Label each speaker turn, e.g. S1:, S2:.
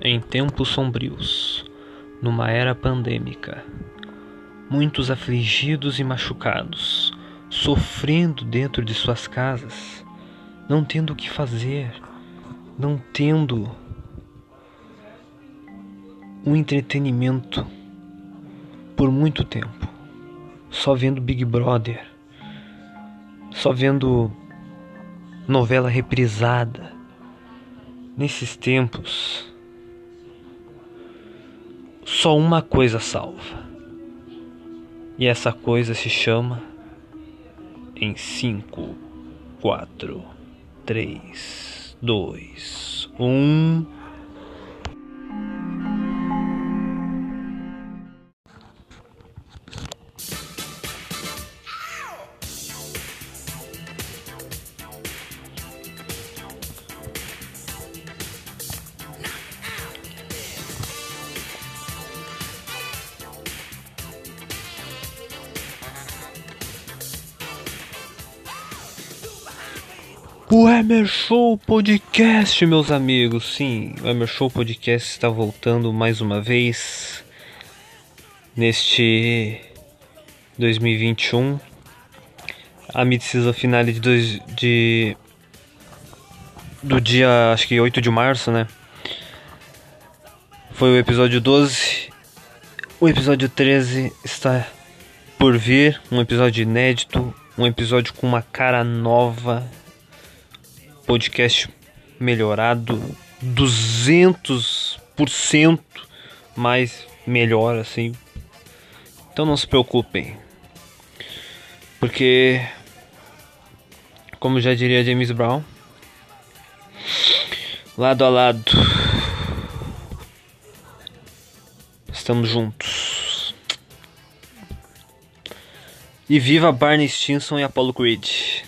S1: Em tempos sombrios, numa era pandêmica, muitos afligidos e machucados, sofrendo dentro de suas casas, não tendo o que fazer, não tendo um entretenimento por muito tempo, só vendo Big Brother, só vendo novela reprisada. Nesses tempos, só uma coisa salva. E essa coisa se chama em 5, 4, 3, 2, 1. O Emer Show Podcast, meus amigos. Sim, o Emer Show Podcast está voltando mais uma vez neste 2021. A mid-season finale de, dois, de do dia, acho que 8 de março, né? Foi o episódio 12. O episódio 13 está por vir, um episódio inédito, um episódio com uma cara nova podcast melhorado 200% mais melhor assim. Então não se preocupem. Porque como já diria James Brown, lado a lado estamos juntos. E viva Barney Stinson e Apollo Creed.